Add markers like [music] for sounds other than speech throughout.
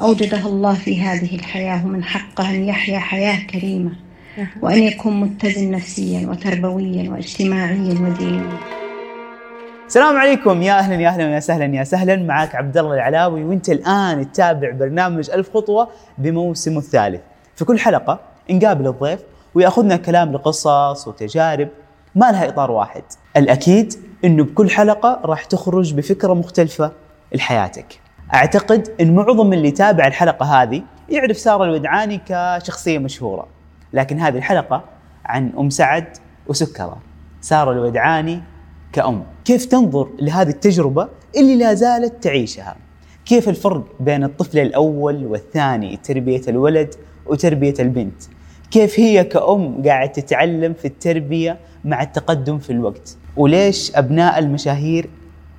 أوجدها الله في هذه الحياة ومن حقه أن يحيا حياة كريمة وأن يكون متزن نفسيا وتربويا واجتماعيا ودينيا السلام عليكم يا أهلا يا أهلا يا سهلا يا سهلا معك عبد الله العلاوي وأنت الآن تتابع برنامج ألف خطوة بموسمه الثالث. في كل حلقة نقابل الضيف ويأخذنا كلام لقصص وتجارب ما لها إطار واحد. الأكيد إنه بكل حلقة راح تخرج بفكرة مختلفة لحياتك. أعتقد إن معظم اللي يتابع الحلقة هذه يعرف سارة الودعاني كشخصية مشهورة. لكن هذه الحلقة عن أم سعد وسكرة. سارة الودعاني كأم. كيف تنظر لهذه التجربة اللي لا زالت تعيشها؟ كيف الفرق بين الطفل الأول والثاني تربية الولد وتربية البنت؟ كيف هي كأم قاعد تتعلم في التربية مع التقدم في الوقت؟ وليش أبناء المشاهير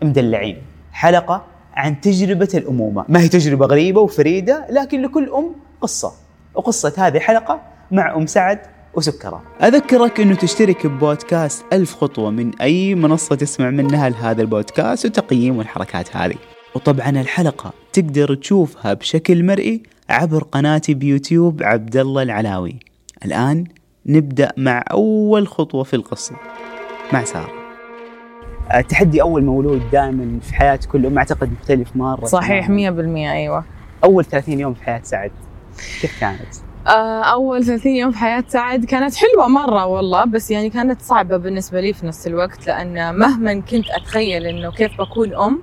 مدلعين؟ حلقة عن تجربة الأمومة. ما هي تجربة غريبة وفريدة لكن لكل أم قصة. وقصة هذه الحلقة مع أم سعد وسكرة. أذكرك أنه تشترك ببودكاست ألف خطوة من أي منصة تسمع منها لهذا البودكاست وتقييم والحركات هذه. وطبعا الحلقة تقدر تشوفها بشكل مرئي عبر قناتي بيوتيوب عبد الله العلاوي. الآن نبدأ مع أول خطوة في القصة. مع سارة التحدي أول مولود دائما في حياة كل أم أعتقد مختلف مرة صحيح 100% أيوة. أول 30 يوم في حياة سعد كيف كانت؟ آه، أول 30 يوم في حياة سعد كانت حلوة مرة والله بس يعني كانت صعبة بالنسبة لي في نفس الوقت لأن مهما كنت أتخيل إنه كيف بكون أم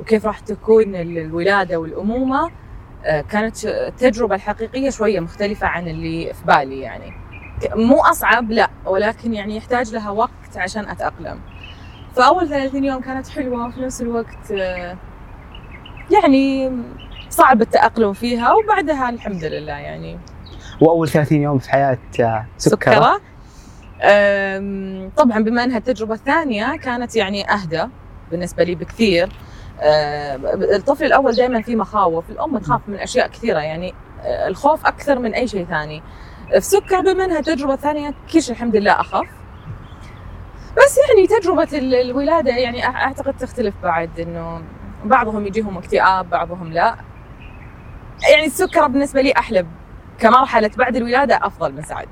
وكيف راح تكون الولادة والأمومة. آه، كانت التجربة الحقيقية شوية مختلفة عن اللي في بالي يعني. مو أصعب لا ولكن يعني يحتاج لها وقت عشان أتأقلم. فأول 30 يوم كانت حلوة وفي نفس الوقت آه، يعني صعب التأقلم فيها وبعدها الحمد لله يعني. وأول 30 يوم في حياة سكرة, سكرة. طبعا بما أنها التجربة الثانية كانت يعني أهدى بالنسبة لي بكثير. الطفل الأول دائما في مخاوف الأم تخاف من أشياء كثيرة يعني آه، الخوف أكثر من أي شيء ثاني. في سكر بما أنها التجربة ثانية كل شيء الحمد لله أخف. بس يعني تجربة الولادة يعني أعتقد تختلف بعد إنه بعضهم يجيهم اكتئاب بعضهم لا. يعني السكر بالنسبة لي أحلى كمرحلة بعد الولادة أفضل من سعد.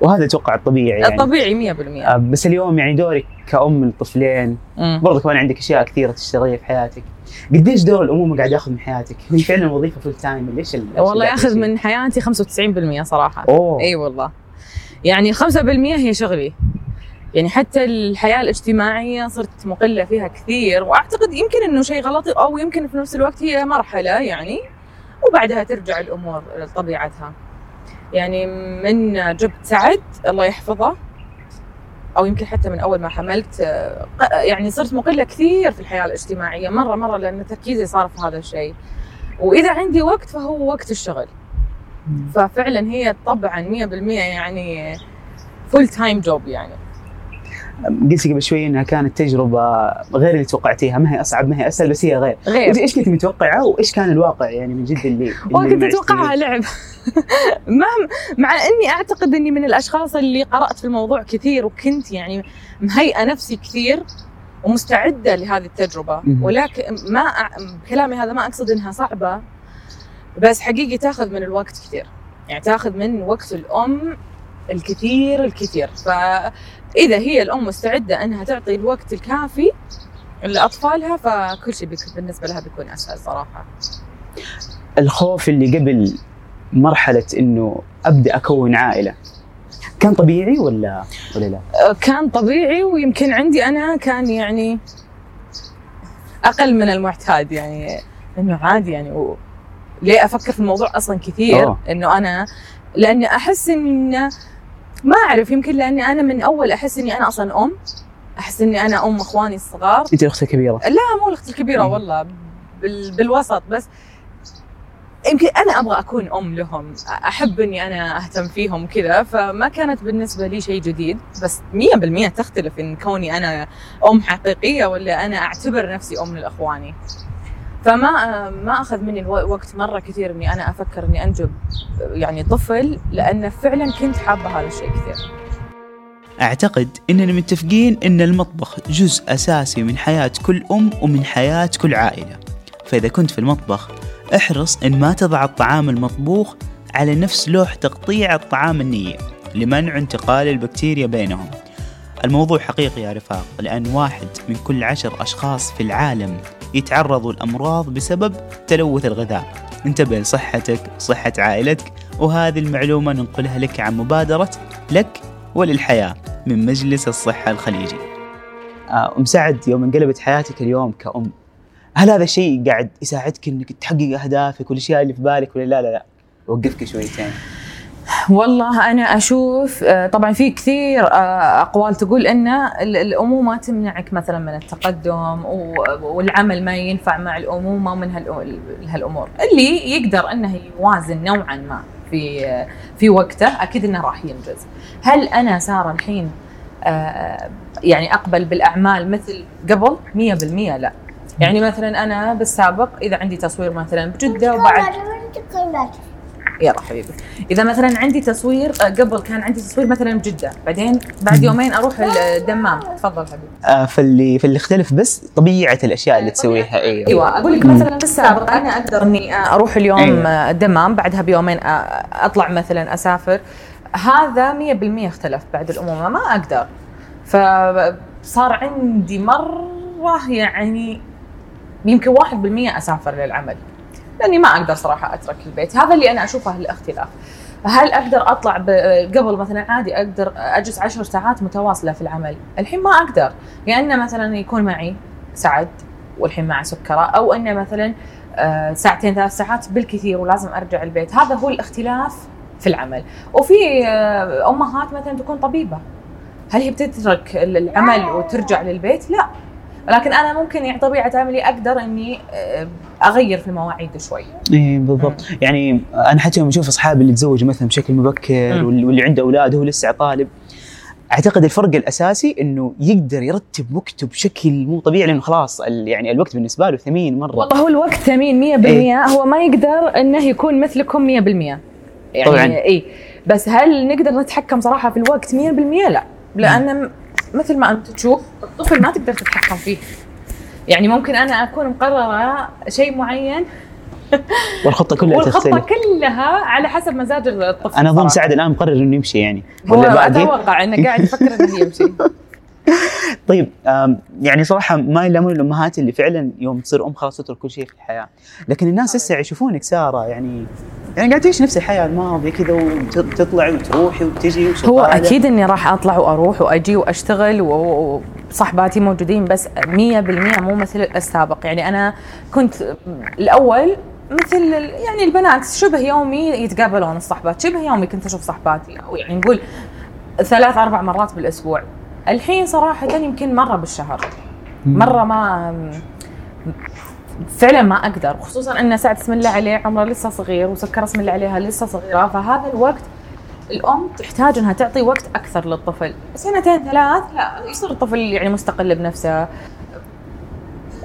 وهذا أتوقع الطبيعي يعني. الطبيعي 100% آه، بس اليوم يعني دورك كأم لطفلين برضه كمان عندك أشياء كثيرة تشتغليها في حياتك. قديش دور الامومه قاعد ياخذ من حياتك؟ هي فعلا وظيفة full time ليش والله ياخذ من حياتي 95% صراحة. أوه. إي والله. يعني 5% هي شغلي. يعني حتى الحياة الاجتماعية صرت مقلة فيها كثير وأعتقد يمكن إنه شيء غلط أو يمكن في نفس الوقت هي مرحلة يعني وبعدها ترجع الأمور لطبيعتها. يعني من جبت سعد الله يحفظه أو يمكن حتى من أول ما حملت يعني صرت مقلة كثير في الحياة الاجتماعية مرة مرة لأن تركيزي صار في هذا الشيء. وإذا عندي وقت فهو وقت الشغل. ففعلا هي طبعا 100% يعني full time job يعني. قلتي قبل شوي إنها كانت تجربة غير اللي توقعتيها. ما هي أصعب ما هي أسهل بس هي غير. غير. إيش كنت متوقعة؟ وإيش كان الواقع يعني من جد اللي, اللي كنت أتوقعها لعب. [laughs] مهما مع إني أعتقد إني من الأشخاص اللي قرأت في الموضوع كثير وكنت يعني مهيئة نفسي كثير ومستعدة لهذه التجربة. ولكن ما بكلامي هذا ما أقصد إنها صعبة بس حقيقي تاخذ من الوقت كثير. يعني تاخذ من وقت الأم الكثير الكثير. فإذا هي الأم مستعدة أنها تعطي الوقت الكافي لأطفالها فكل شيء بالنسبة لها بيكون أسهل صراحة الخوف اللي قبل مرحلة إنه أبدأ أكون عائلة كان طبيعي ولا ولا لا؟ كان طبيعي ويمكن عندي أنا كان يعني أقل من المعتاد يعني إنه عادي يعني و... ليه أفكر في الموضوع أصلا كثير أوه. إنه أنا لأني أحس إن ما أعرف يمكن لأني أنا من أول أحس إني أنا أصلا أم. أحس إني أنا أم إخواني الصغار. انت الاخت الكبيرة؟ لا مو الاخت الكبيرة والله بال... بالوسط بس. يمكن أنا أبغى أكون أم لهم أحب إني أنا أهتم فيهم كذا فما كانت بالنسبة لي شيء جديد. بس 100% تختلف إن كوني أنا أم حقيقية ولا أنا أعتبر نفسي أم لإخواني. فما ما أخذ مني وقت مرة كثير إني أنا أفكر إني أنجب يعني طفل لأن فعلا كنت حابة هذا الشيء كثير. أعتقد إننا متفقين إن المطبخ جزء أساسي من حياة كل أم ومن حياة كل عائلة. فإذا كنت في المطبخ احرص إن ما تضع الطعام المطبوخ على نفس لوح تقطيع الطعام النية لمنع انتقال البكتيريا بينهم الموضوع حقيقي يا رفاق لأن واحد من كل عشر أشخاص في العالم يتعرضوا لأمراض بسبب تلوث الغذاء. انتبه لصحتك صحة عائلتك وهذه المعلومة ننقلها لك عن مبادرة لك وللحياة من مجلس الصحة الخليجي. آه، أم سعد يوم انقلبت حياتك اليوم كأم هل هذا الشيء قاعد يساعدك إنك تحقق أهدافك والأشياء اللي في بالك ولا لا لا لا. وقفك شويتين. والله أنا أشوف آه، طبعا في كثير آه، أقوال تقول إن ال- الامومه تمنعك مثلا من التقدم والعمل ما ينفع مع الامومه من هالأ- هالأمور. اللي يقدر إنه يوازن نوعا ما في آه، في وقته أكيد إنه راح ينجز. هل أنا سارة الحين يعني أقبل بالأعمال مثل قبل؟ 100% لا. يعني مثلا أنا بالسابق إذا عندي تصوير مثلا بجدة وبعد يلا حبيبي. إذا مثلا عندي تصوير آه، قبل كان عندي تصوير مثلا بجدة بعدين بعد يومين أروح الدمام. تفضل حبيبي. آه فاللي فاللي اختلف بس طبيعة الأشياء اللي تسويها أيوه أيوه أقول لك مثلا بالسابق أنا أقدر إني أروح اليوم أيوة. أيوة. الدمام بعدها بيومين آه، أطلع مثلا أسافر. هذا 100% اختلف بعد الامومه ما أقدر. فصار عندي مرة يعني يمكن 1% أسافر للعمل. لاني ما أقدر صراحة أترك البيت. هذا اللي أنا أشوفه الاختلاف هل أقدر أطلع قبل مثلا عادي أقدر أجلس عشر ساعات متواصلة في العمل؟ الحين ما أقدر. انه مثلا يكون معي سعد والحين مع سكرة أو انه مثلا آه، ساعتين ثلاث ساعات بالكثير ولازم أرجع البيت. هذا هو الاختلاف في العمل. وفي آه، أمهات مثلا تكون طبيبة. هل هي بتترك العمل وترجع للبيت؟ لا. لكن أنا ممكن يعني طبيعة عملي أقدر إني آه، أغير في المواعيد شوي. إي بالضبط. يعني أنا حتى يوم أشوف أصحابي اللي تزوجوا مثلا بشكل مبكر مم. واللي عنده أولاد وهو لسه طالب أعتقد الفرق الأساسي إنه يقدر يرتب وقته بشكل مو طبيعي لأنه خلاص يعني الوقت بالنسبة له ثمين مرة. والله هو الوقت ثمين 100% إيه. هو ما يقدر إنه يكون مثلكم 100% يعني طبعاً. إي. بس هل نقدر نتحكم صراحة في الوقت 100% لا. لأن م- مثل ما انت تشوف الطفل ما تقدر تتحكم فيه. يعني ممكن أنا أكون مقررة شيء معين [laughs] والخطة كلها والخطة تختلف كلها على حسب مزاج الطفل أنا أظن. سعد الآن مقرر إنه يمشي يعني. هو أتوقع إنه قاعد يفكر إنه يمشي. [laughs] [laughs] طيب يعني صراحة ما يلامون الأمهات اللي فعلا يوم تصير أم خلاص تترك كل شيء في الحياة، لكن الناس لسه يشوفونك سارة يعني يعني قاعد تعيش نفس الحياة الماضية كذا وتطلعي وتروحي وتجي وشغالة هو أكيد إني راح أطلع وأروح وأجي وأشتغل وصحباتي موجودين بس 100% مو مثل السابق. يعني أنا كنت الأول مثل يعني البنات شبه يومي يتقابلون الصحبات شبه يومي كنت أشوف صحباتي. يعني نقول ثلاث أربع مرات بالأسبوع. الحين صراحة يمكن مرة بالشهر. مرة ما فعلا ما أقدر خصوصا إن سعد اسم الله عليه عمره لسه صغير وسكر اسم الله عليها لسه صغيرة فهذا الوقت الأم تحتاج إنها تعطي وقت أكثر للطفل. سنتين ثلاث لا يصير الطفل يعني مستقل بنفسه.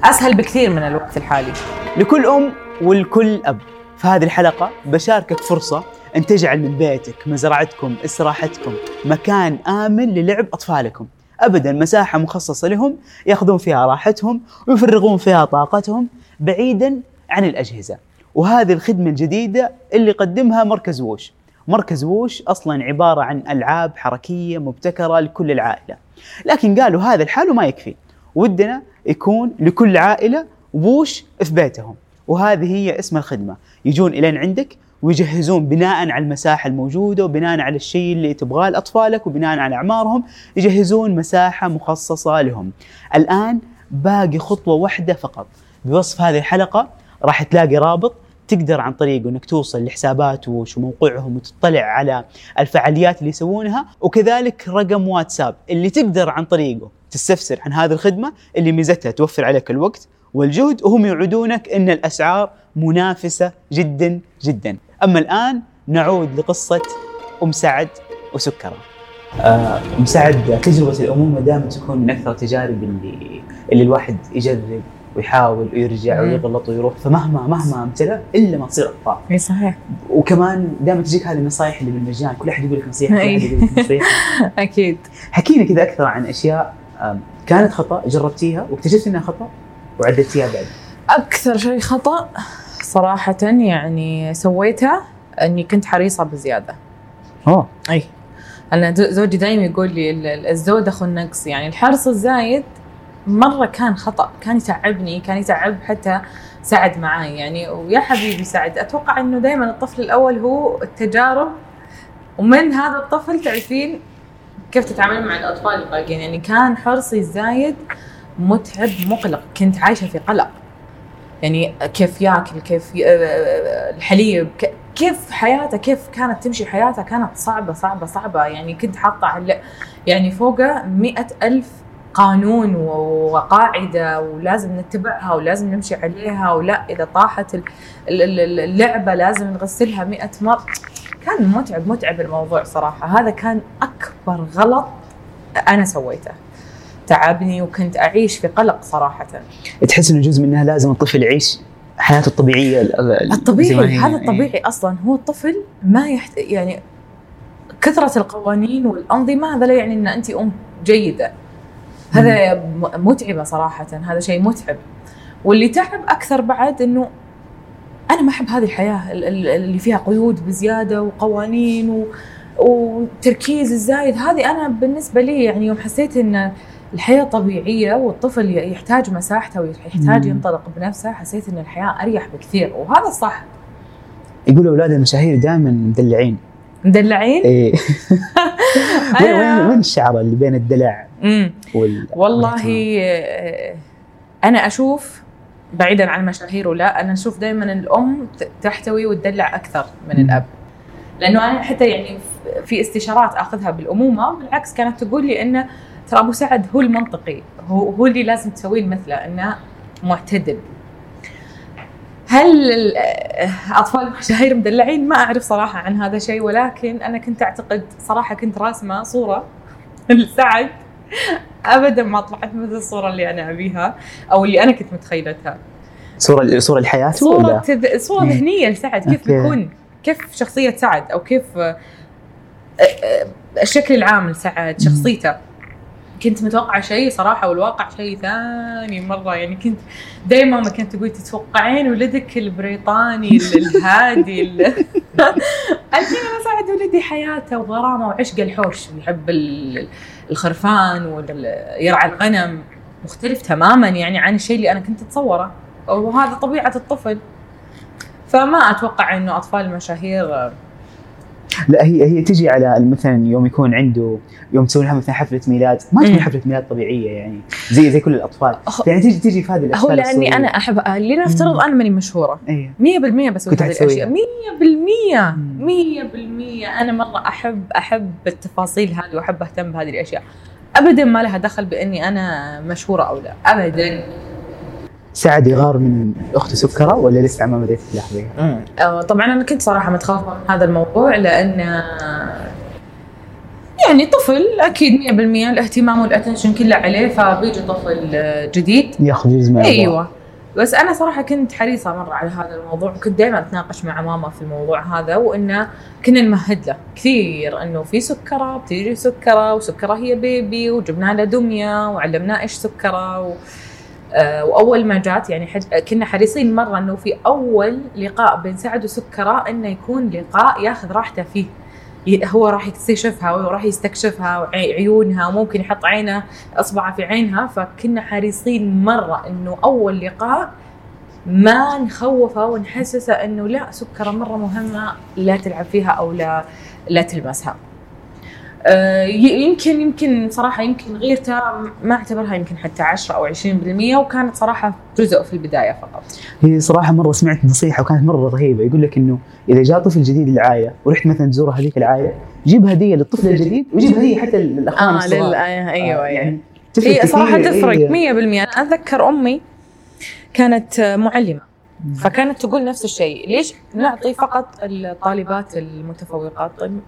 أسهل بكثير من الوقت الحالي. لكل أم ولكل أب. في هذه الحلقة بشاركك فرصة أن تجعل من بيتك مزرعتكم استراحتكم مكان آمن للعب أطفالكم. أبدا مساحة مخصصة لهم يأخذون فيها راحتهم ويفرغون فيها طاقتهم بعيدا عن الأجهزة. وهذه الخدمة الجديدة اللي قدمها مركز ووش. مركز ووش أصلا عبارة عن ألعاب حركية مبتكرة لكل العائلة. لكن قالوا هذا الحال وما يكفي. ودنا يكون لكل عائلة ووش في بيتهم. وهذه هي اسم الخدمة. يجون إلين عندك ويجهزون بناء على المساحة الموجودة وبناء على الشيء اللي تبغاه لأطفالك وبناء على أعمارهم يجهزون مساحة مخصصة لهم الآن باقي خطوة واحدة فقط بوصف هذه الحلقة راح تلاقي رابط تقدر عن طريقه إنك توصل لحسابات وش وموقعهم وتطلع على الفعاليات اللي يسوونها وكذلك رقم واتساب اللي تقدر عن طريقه تستفسر عن هذه الخدمة اللي ميزتها توفر عليك الوقت والجهد وهم يوعدونك إن الأسعار منافسة جدا جدا. أما الآن نعود لقصة أم سعد وسكره. آه، أم سعد تجربة الامومه دائما تكون من أكثر التجارب اللي اللي الواحد يجرب ويحاول ويرجع. ويغلط ويروح فمهما مهما أمتلأ إلا ما تصير أخطاء. إي صحيح. وكمان دائما تجيك هذه النصائح اللي بالمجان كل أحد يقول لك نصيحة كل أحد يقول لك نصيحة. [laughs] أكيد. حكينا كذا أكثر عن أشياء كانت خطأ جربتيها واكتشفت إنها خطأ وعدلتيها بعد. أكثر شيء خطأ صراحة يعني سويتها إني كنت حريصة بزيادة. أوه. إي. أنا زو- زوجي دايما يقول لي ال- ال- الزود أخو النقص. يعني الحرص الزايد مرة كان خطأ كان يتعبني كان يتعب حتى سعد معاي. يعني ويا حبيبي سعد أتوقع إنه دائما الطفل الأول هو التجارب. ومن هذا الطفل تعرفين كيف تتعاملين مع الأطفال الباقيين. يعني كان حرصي الزايد متعب مقلق. كنت عايشة في قلق. يعني كيف ياكل كيف ي- آه، الحليب ك- كيف حياته كيف كانت تمشي حياته كانت صعبة صعبة صعبة. يعني كنت حاطة على يعني فوقه مئة ألف قانون وقاعدة ولازم نتبعها ولازم نمشي عليها ولا إذا طاحت ال- ال- ال- اللعبة لازم نغسلها مئة مرة. كان متعب متعب الموضوع صراحة. هذا كان أكبر غلط أنا سويته. تعبني وكنت أعيش في قلق صراحة. تحس إنه جزء منها لازم الطفل يعيش حياته الطبيعية الطبيعي. هذا الطبيعي أصلا. هو الطفل ما يحت... يعني كثرة القوانين والأنظمة هذا لا يعني إن أنت أم جيدة. هذا متعبة صراحة. هذا شيء متعب. واللي تعب أكثر بعد إنه أنا ما أحب هذه الحياة ال- ال- اللي فيها قيود بزيادة وقوانين و... وتركيز الزايد. هذه أنا بالنسبة لي يعني يوم حسيت إن الحياة طبيعية والطفل يحتاج مساحته ويحتاج. ينطلق بنفسه حسيت إن الحياة أريح بكثير وهذا الصح يقولوا أولاد المشاهير دائما مدلعين. مدلعين؟ إيه. [laughs] [laughs] وين وين وين الشعره اللي بين الدلع وال والله؟ آه، أنا أشوف بعيدا عن المشاهير ولا أنا أشوف دائما الأم تحتوي وتدلع أكثر من. الأب. لأنه أنا حتى يعني في استشارات آخذها بالأمومة بالعكس كانت تقول لي إنه ترى أبو سعد هو المنطقي. هو هو اللي لازم تسوين مثله إنه معتدل. هل ال- أطفال المشاهير مدلعين؟ ما أعرف صراحة عن هذا الشيء ولكن أنا كنت أعتقد صراحة كنت راسمة صورة لسعد. ابدا ما طلعت مثل الصورة اللي أنا أبيها أو اللي أنا كنت متخيلتها. صورة صورة الحياة صورة تذ... صورة. ذهنية لسعد. كيف. بيكون كيف شخصية سعد؟ أو كيف آه، آه، الشكل العام لسعد. شخصيته؟ كنت متوقعة شيء صراحة والواقع شيء ثاني مرة. يعني كنت دائما ما كنت تقول تتوقعين ولدك البريطاني ال- الهادي ال- [laughs] الحين أنا سعد ولدي حياته وغرامة وعشق الحوش. يحب ال- الخرفان ويرعى الغنم. مختلف تماما يعني عن الشيء اللي أنا كنت أتصوره. وهذا طبيعة الطفل. فما أتوقع إنه أطفال المشاهير لا هي هي تجي على مثلا يوم يكون عنده يوم تسوي لها مثلا حفلة ميلاد ما تكون. حفلة ميلاد طبيعية يعني زي زي كل الأطفال يعني تجي تجي في هذه الاشكال هو لأني الصغيرة. أنا احب لنفترض. أنا ماني مشهورة إيه 100% بسوي هذه. الأشياء 100% مم. 100% أنا مرة احب أحب التفاصيل هذه وأحب أهتم بهذه الأشياء ابدا ما لها دخل بأني أنا مشهورة أو لا ابدا سعد يغار من اخته سكرة ولا لسه ما بديت تلاحظيها؟ آه، طبعا أنا كنت صراحة متخوفه من هذا الموضوع لأن يعني طفل أكيد 100% الاهتمام والاتنشن كله عليه فبيجي طفل آه، جديد ياخذ جزء من. أيوه بس أنا صراحة كنت حريصة مرة على هذا الموضوع وكنت دائما أتناقش مع ماما في الموضوع هذا وانه كنا نمهد له كثير إنه في سكرة بتيجي سكرة وسكرة هي بيبي وجبنا له دمية وعلمناه إيش سكرة و... آه، وأول ما جات يعني حج... كنا حريصين مرة إنه في أول لقاء بين سعد وسكرة إنه يكون لقاء ياخذ راحته فيه هو راح يكتشفها وراح يستكشفها عيونها وممكن يحط عينه أصبعه في عينها فكنا حريصين مرة إنه أول لقاء ما نخوفه ونحسسه إنه لا سكرة مرة مهمة لا تلعب فيها أو لا لا تلمسها. آه، يمكن يمكن صراحة يمكن غيرته ما اعتبرها يمكن حتى 10 أو 20% وكانت صراحة جزء في البداية فقط. هي صراحة مرة سمعت نصيحة وكانت مرة رهيبة يقول لك إنه إذا جاء طفل جديد للعائلة ورحت مثلا تزور هذيك العائلة جيب هدية للطفل الجديد وجيب هدية حتى للأخوان آه الصغار. لل... آه، أيوه أيوه يعني تفرق هي. صراحة تفرق 100% إيه. أنا أتذكر أمي كانت معلمة فكانت تقول نفس الشيء ليش نعطي فقط الطالبات المتفوقات طيب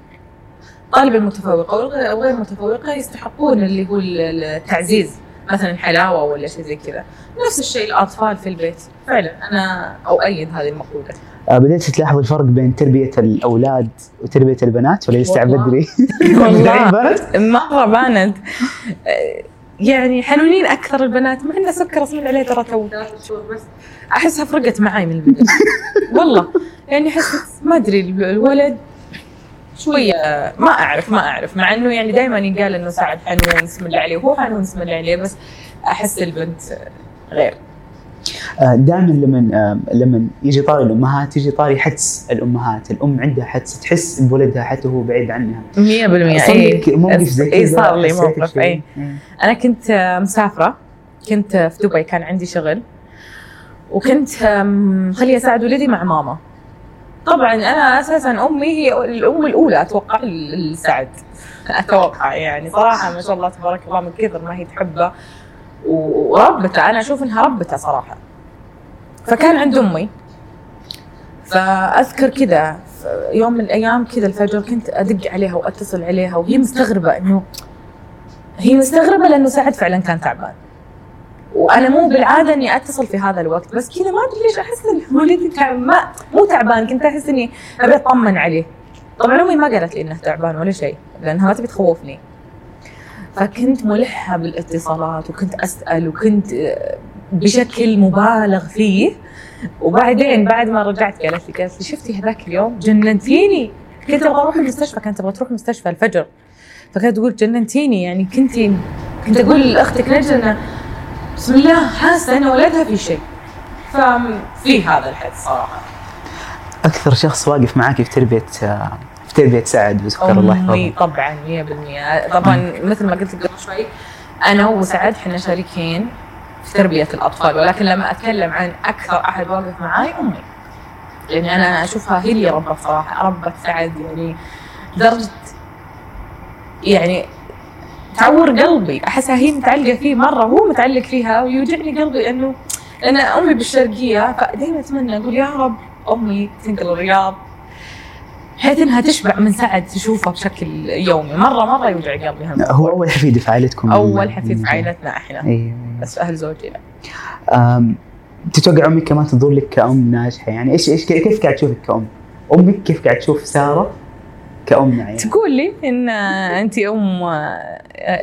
الطالبة المتفوقة والغير الغير المتفوقة يستحقون اللي هو التعزيز مثلا حلاوة ولا شيء زي كذا. نفس الشيء الأطفال في البيت. فعلا أنا أؤيد هذه المقولة. آه، بديت تلاحظ الفرق بين تربية الأولاد وتربية البنات ولا لسه. بدري؟ [laughs] [laughs] والله. مرة بانت. يعني حنونين أكثر البنات مع انه سكر أصلا عليه ترى تو. بس أحسها فرقت معاي من البداية. [laughs] والله. يعني حسيت ما أدري الولد شوية. ما أعرف ما أعرف. مع إنه يعني دائما ينقال إنه سعد حنون اسم الله عليه وهو حنون اسم الله عليه بس أحس البنت غير. دائما لما لما يجي طاري الأمهات يجي طاري حدس الأمهات، الأم عندها حدس تحس بولدها حتى هو بعيد عنها. 100% اي موقف زي اي صار لي موقف؟ اي أنا كنت مسافرة. كنت في دبي كان عندي شغل. وكنت مخليه أساعد ولدي مع ماما. طبعا أنا أساسا أمي هي الأم الأولى أتوقع السعد. أتوقع يعني صراحة ما شاء الله تبارك الله من كثر ما هي تحبه. وربته أنا أشوف إنها ربته صراحة. فكان عند أمي. فأذكر كذا يوم من الأيام كذا الفجر كنت أدق عليها وأتصل عليها وهي مستغربة انه هي مستغربة لأنه سعد فعلا كان تعبان. وأنا مو بالعادة إني أتصل في هذا الوقت بس كذا ما أدري ليش أحس ان [laughs] تعب ما مو تعبان كنت أحس إني أبي أطمن عليه. طبعا أمي ما قالت لي إنه تعبان ولا شيء لأنها ما تبي تخوفني. فكنت ملحة بالاتصالات وكنت أسأل وكنت آه، بشكل مبالغ فيه. وبعدين بعد ما رجعت قالت لي قالت لي شفتي هذاك اليوم جننتيني؟ كنت أبغى أروح المستشفى كانت تبغى تروح مستشفى الفجر. فكانت تقول جننتيني يعني كنتي كنت أقول لأختك نجد انه بسم الله حاسة إن ولدها في شيء. ففي هذا الحد صراحة. أكثر شخص واقف معاك في تربية في تربية سعد وسكر الله يحفظه. طبعا 100% طبعا مثل ما قلت قبل شوي أنا وسعد إحنا شريكين في تربية الأطفال ولكن لما أتكلم عن أكثر أحد واقف معاي أمي. لاني أنا أشوفها هي اللي ربت صراحة ربت سعد يعني لدرجه يعني تعور قلبي. احسها هي متعلقة فيه مرة وهو متعلق فيها ويوجعني قلبي لأنه لأن أمي بالشرقية فدائما أتمنى أقول يا رب أمي تنقل الرياض. بحيث انها تشبع من سعد تشوفه بشكل يومي. مرة مرة يوجع قلبي هم. هو أول حفيد في عائلتكم أول حفيد في عائلتنا إحنا. أيوه بس في أهل زوجي. لا تتوقع أمك كمان تنظر لك كأم ناجحة؟ يعني إيش إيش كيف قاعد تشوفك كأم؟ أمك كيف قاعد تشوف سارة؟ كأم يعني؟ تقول لي إن انت أم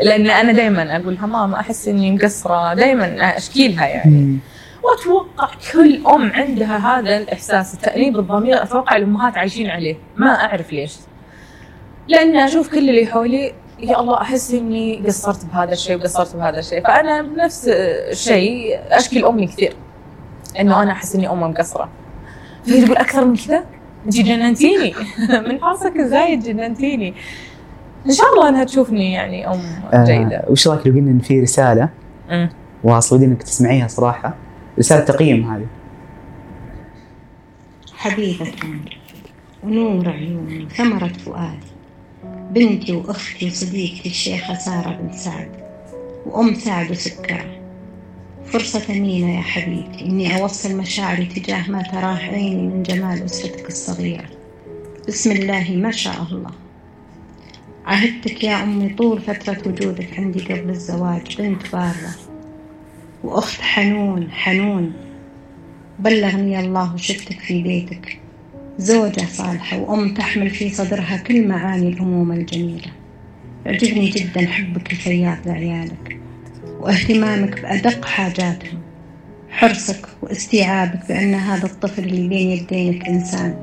لأن أنا دائما أقول لها ماما أحس إني مقصرة دائما اشكي لها يعني. وأتوقع كل أم عندها هذا الإحساس التانيب الضمير. أتوقع الأمهات عايشين عليه. ما أعرف ليش. لأن أشوف كل اللي حولي يا الله أحس إني قصرت بهذا الشيء وقصرت بهذا الشيء. فأنا بنفس الشيء أشكي لامي كثير. إنه أنا أحس إني أم مقصرة. فهي تقول أكثر من كذا؟ انت جننتيني [laughs] من حرصك [laughs] إزاي جننتيني إن شاء الله إنها تشوفني يعني أم جيدة. آه وش رأيك لو قلنا إن في رسالة مم. واصل ودي إنك تسمعيها صراحة؟ رسالة تقييم هذه. حبيبة ونور عيوني وثمرة فؤادي بنتي وأختي وصديقتي الشيخة سارة بنت سعد وأم سعد وسكرة فرصة ثمينة يا حبيبتي. إني أوصل مشاعري تجاه ما تراه عيني من جمال أسرتك الصغيرة بسم الله ما شاء الله. عهدتك يا أمي طول فترة وجودك عندي قبل الزواج. بنت بارة. وأخت حنون حنون. بلغني الله وشفتك في بيتك. زوجة صالحة وأم تحمل في صدرها كل معاني الأمومة الجميلة. يعجبني جدا حبك الفياض لعيالك. وإهتمامك بأدق حاجاتهم حرصك واستيعابك بأن هذا الطفل اللي بين يدينك إنسان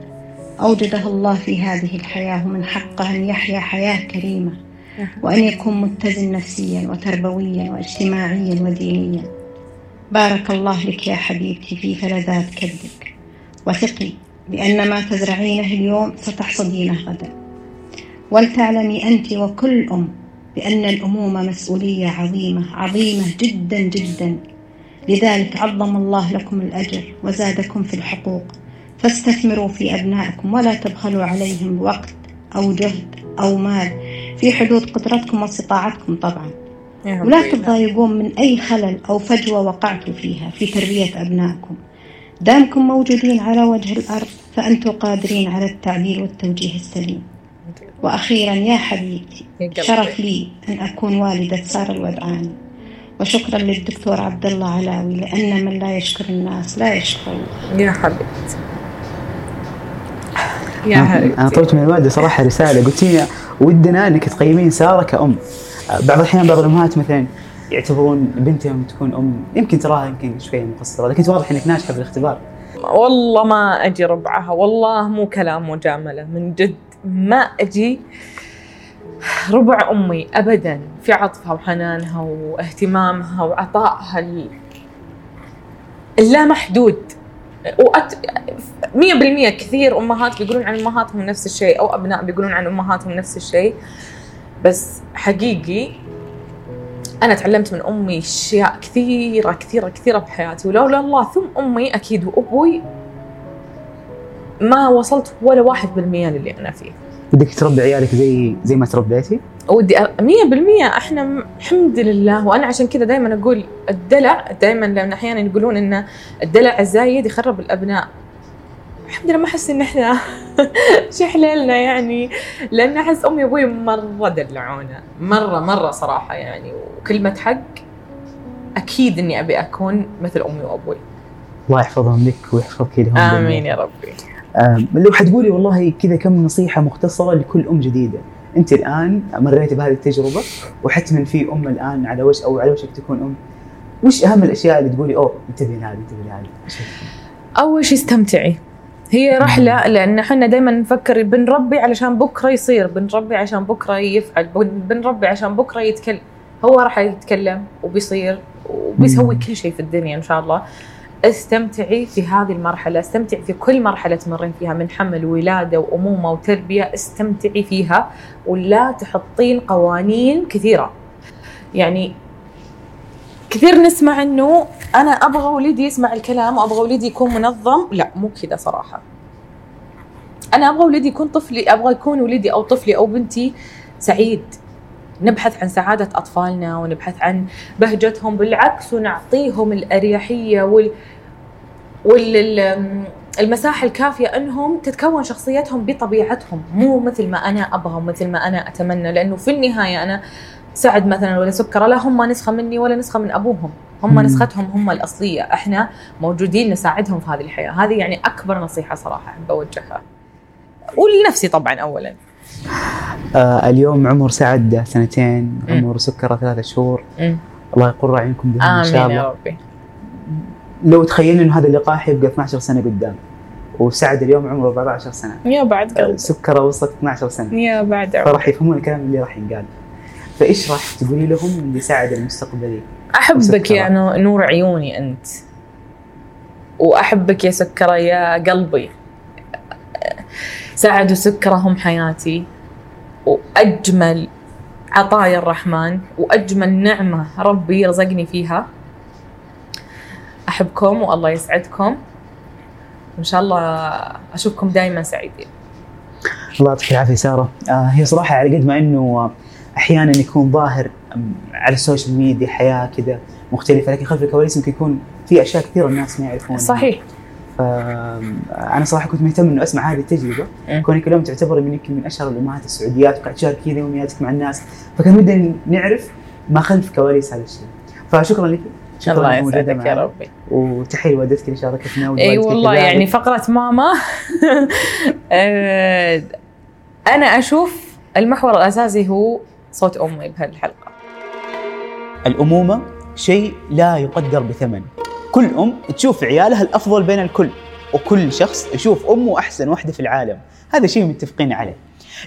أوجده الله في هذه الحياة ومن حقه أن يحيا حياة كريمة. وأن يكون متزن نفسيا وتربويا واجتماعيا ودينيا. بارك الله لك يا حبيبتي في فلذات كبدك. وثقي بأن ما تزرعينه اليوم ستحصدينه غدا. ولتعلمي أنت وكل أم بأن الأمومة مسؤولية عظيمة عظيمة جدا جدا. لذلك عظم الله لكم الأجر وزادكم في الحقوق. فاستثمروا في أبنائكم ولا تبخلوا عليهم بوقت أو جهد أو مال. في حدود قدرتكم واستطاعتكم طبعا. ولا. تتضايقون من أي خلل أو فجوة وقعتوا فيها في تربية أبنائكم. دامكم موجودين على وجه الأرض فأنتم قادرين على التعديل والتوجيه السليم. وأخيرا يا قلبي. شرف لي أن أكون والدة سارة الودعاني وشكرا للدكتور عبد الله علاوي لأن من لا يشكر الناس لا يشكر الله. يا حبيبتي. يا أنا حبيبتي طلبت من الوالدة صراحة رسالة. قلت لي ودنا أنك تقيمين سارة كأم. بعض الأحيان بعض الأمهات مثلا يعتبرون بنتهم تكون أم. يمكن تراها يمكن شوية مقصرة لكن واضح أنك ناجحة بالاختبار. والله ما أجي ربعها. والله مو كلام مجاملة من جد. ما أجي ربع أمي ابدا في عطفها وحنانها واهتمامها وعطائها ال- اللامحدود. وأت... 100% كثير أمهات بيقولون عن أمهاتهم نفس الشيء أو أبناء بيقولون عن أمهاتهم نفس الشيء. بس حقيقي أنا تعلمت من أمي أشياء كثيرة كثيرة كثيرة بحياتي ولولا الله ثم أمي أكيد وابوي ما وصلت ولا واحد بالمية للي أنا فيه. بدك تربي عيالك زي زي ما تربيتي ودي أ- مية بالمية. إحنا م- الحمد لله. وأنا عشان كذا دائما أقول الدلع دائما لأن أحيانا يقولون إن الدلع الزايد يخرب الأبناء. الحمد لله ما أحس إن إحنا [laughs] شحللنا يعني. لأن أحس أمي وأبوي مرة دلعونا. مره مرة صراحة يعني. وكلمة حق أكيد إني أبي أكون مثل أمي وأبوي. الله يحفظهم لك ويحفظك لهم آمين يا ربي. لو حتقولي والله كذا كم نصيحة مختصرة لكل أم جديدة. أنت الآن مريتي بهذه التجربة وحتما في أم الآن على وش أو على وشك تكون أم. وش أهم الأشياء اللي تقولي أوه انتبهي لهذه انتبهي لهذه؟ أول شيء استمتعي. هي رحلة لأن إحنا دائما نفكر بنربي علشان بكرة يصير بنربي عشان بكرة يفعل بن- بنربي عشان بكرة يتكلم. هو راح يتكلم وبيصير وبيسوي. كل شيء في الدنيا إن شاء الله. استمتعي في هذه المرحلة استمتعي في كل مرحلة تمرين فيها من حمل وولادة وأمومة وتربية استمتعي فيها ولا تحطين قوانين كثيرة. يعني كثير نسمع إنه أنا أبغى ولدي يسمع الكلام وأبغى ولدي يكون منظم لا مو كذا صراحة. أنا أبغى ولدي يكون طفلي أبغى يكون ولدي أو طفلي أو بنتي سعيد. نبحث عن سعادة أطفالنا ونبحث عن بهجتهم بالعكس ونعطيهم الأريحية وال وال ال- المساحة الكافية أنهم تتكون شخصيتهم بطبيعتهم مو مثل ما أنا أبغى ومثل ما أنا أتمنى لأنه في النهاية أنا سعد مثلا ولا سكر لا هم نسخة مني ولا نسخة من أبوهم هم. نسختهم هم الأصلية إحنا موجودين نساعدهم في هذه الحياة هذه يعني أكبر نصيحة صراحة أحب أوجهها ولنفسي طبعا أولا آه اليوم عمر سعد سنتين. عمر سكره ثلاثة شهور. الله يقر عينكم بهم إن شاء آمين يا الله ربي لو تخيلنا إنه هذا اللقاء حيبقى 12 سنة قدام وسعد اليوم عمره 14 سنة. يا بعد قلب سكره وصلت 12 سنة. يا بعد عمر. فراح يفهمون الكلام اللي راح ينقال. فإيش راح تقولي لهم اللي ساعد المستقبلي؟ أحبك. يا نو- نور عيوني أنت. وأحبك يا سكرة يا قلبي. سعد وسكرة هم حياتي. وأجمل عطايا الرحمن. وأجمل نعمة ربي رزقني فيها. أحبكم والله يسعدكم. وان شاء الله أشوفكم دائما سعيدين. الله يعطيك العافية سارة. آه هي صراحة على قد ما إنه أحيانا يكون ظاهر على السوشيال ميديا حياة كذا مختلفة لكن خلف الكواليس ممكن يكون في أشياء كثيرة الناس ما يعرفونها. صحيح. فانا صراحة كنت مهتم إنه أسمع هذه التجربة. كونك اليوم تعتبر من يمكن من أشهر الأمهات السعوديات وقاعد تشاركي يومياتك مع الناس. فكان ودنا نعرف ما خلف كواليس هذا الشيء. فشكرا لك. شكرا الله يسعدك يا. ربي. وتحية لوالدتك اللي شاركتنا إي ولوالدتك والله. يعني فقرة ماما. [laughs] آه، أنا أشوف المحور الأساسي هو صوت أمي بهالحلقة. الأمومة شيء لا يقدر بثمن. كل أم تشوف عيالها الأفضل بين الكل وكل شخص يشوف أمه أحسن وحدة في العالم. هذا شيء متفقين عليه.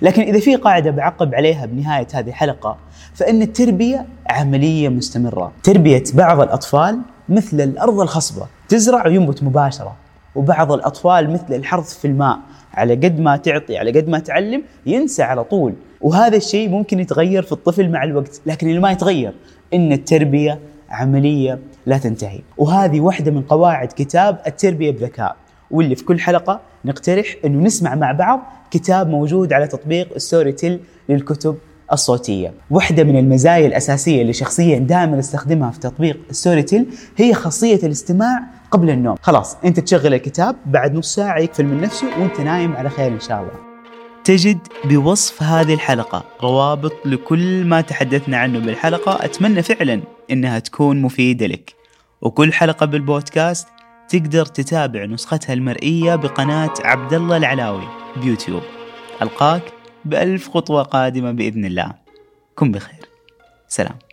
لكن إذا في قاعدة بعقب عليها بنهاية هذه الحلقة فإن التربية عملية مستمرة. تربية بعض الأطفال مثل الأرض الخصبة تزرع وينبت مباشرة وبعض الأطفال مثل الحرث في الماء على قد ما تعطي على قد ما تعلم ينسى على طول. وهذا الشيء ممكن يتغير في الطفل مع الوقت لكن اللي ما يتغير إن التربية عملية لا تنتهي. وهذه واحدة من قواعد كتاب التربية بذكاء واللي في كل حلقة نقترح أنه نسمع مع بعض كتاب موجود على تطبيق ستوري تيل للكتب الصوتية. واحدة من المزايا الأساسية اللي شخصيا دائما أستخدمها في تطبيق ستوري تيل هي خاصية الاستماع قبل النوم. خلاص أنت تشغل الكتاب بعد نص ساعة يقفل من نفسه وأنت نايم على خير إن شاء الله. تجد بوصف هذه الحلقة روابط لكل ما تحدثنا عنه بالحلقة. أتمنى فعلا إنها تكون مفيدة لك. وكل حلقة بالبودكاست تقدر تتابع نسختها المرئية بقناة عبد الله العلاوي بيوتيوب. ألقاك بألف خطوة قادمة بإذن الله. كن بخير. سلام.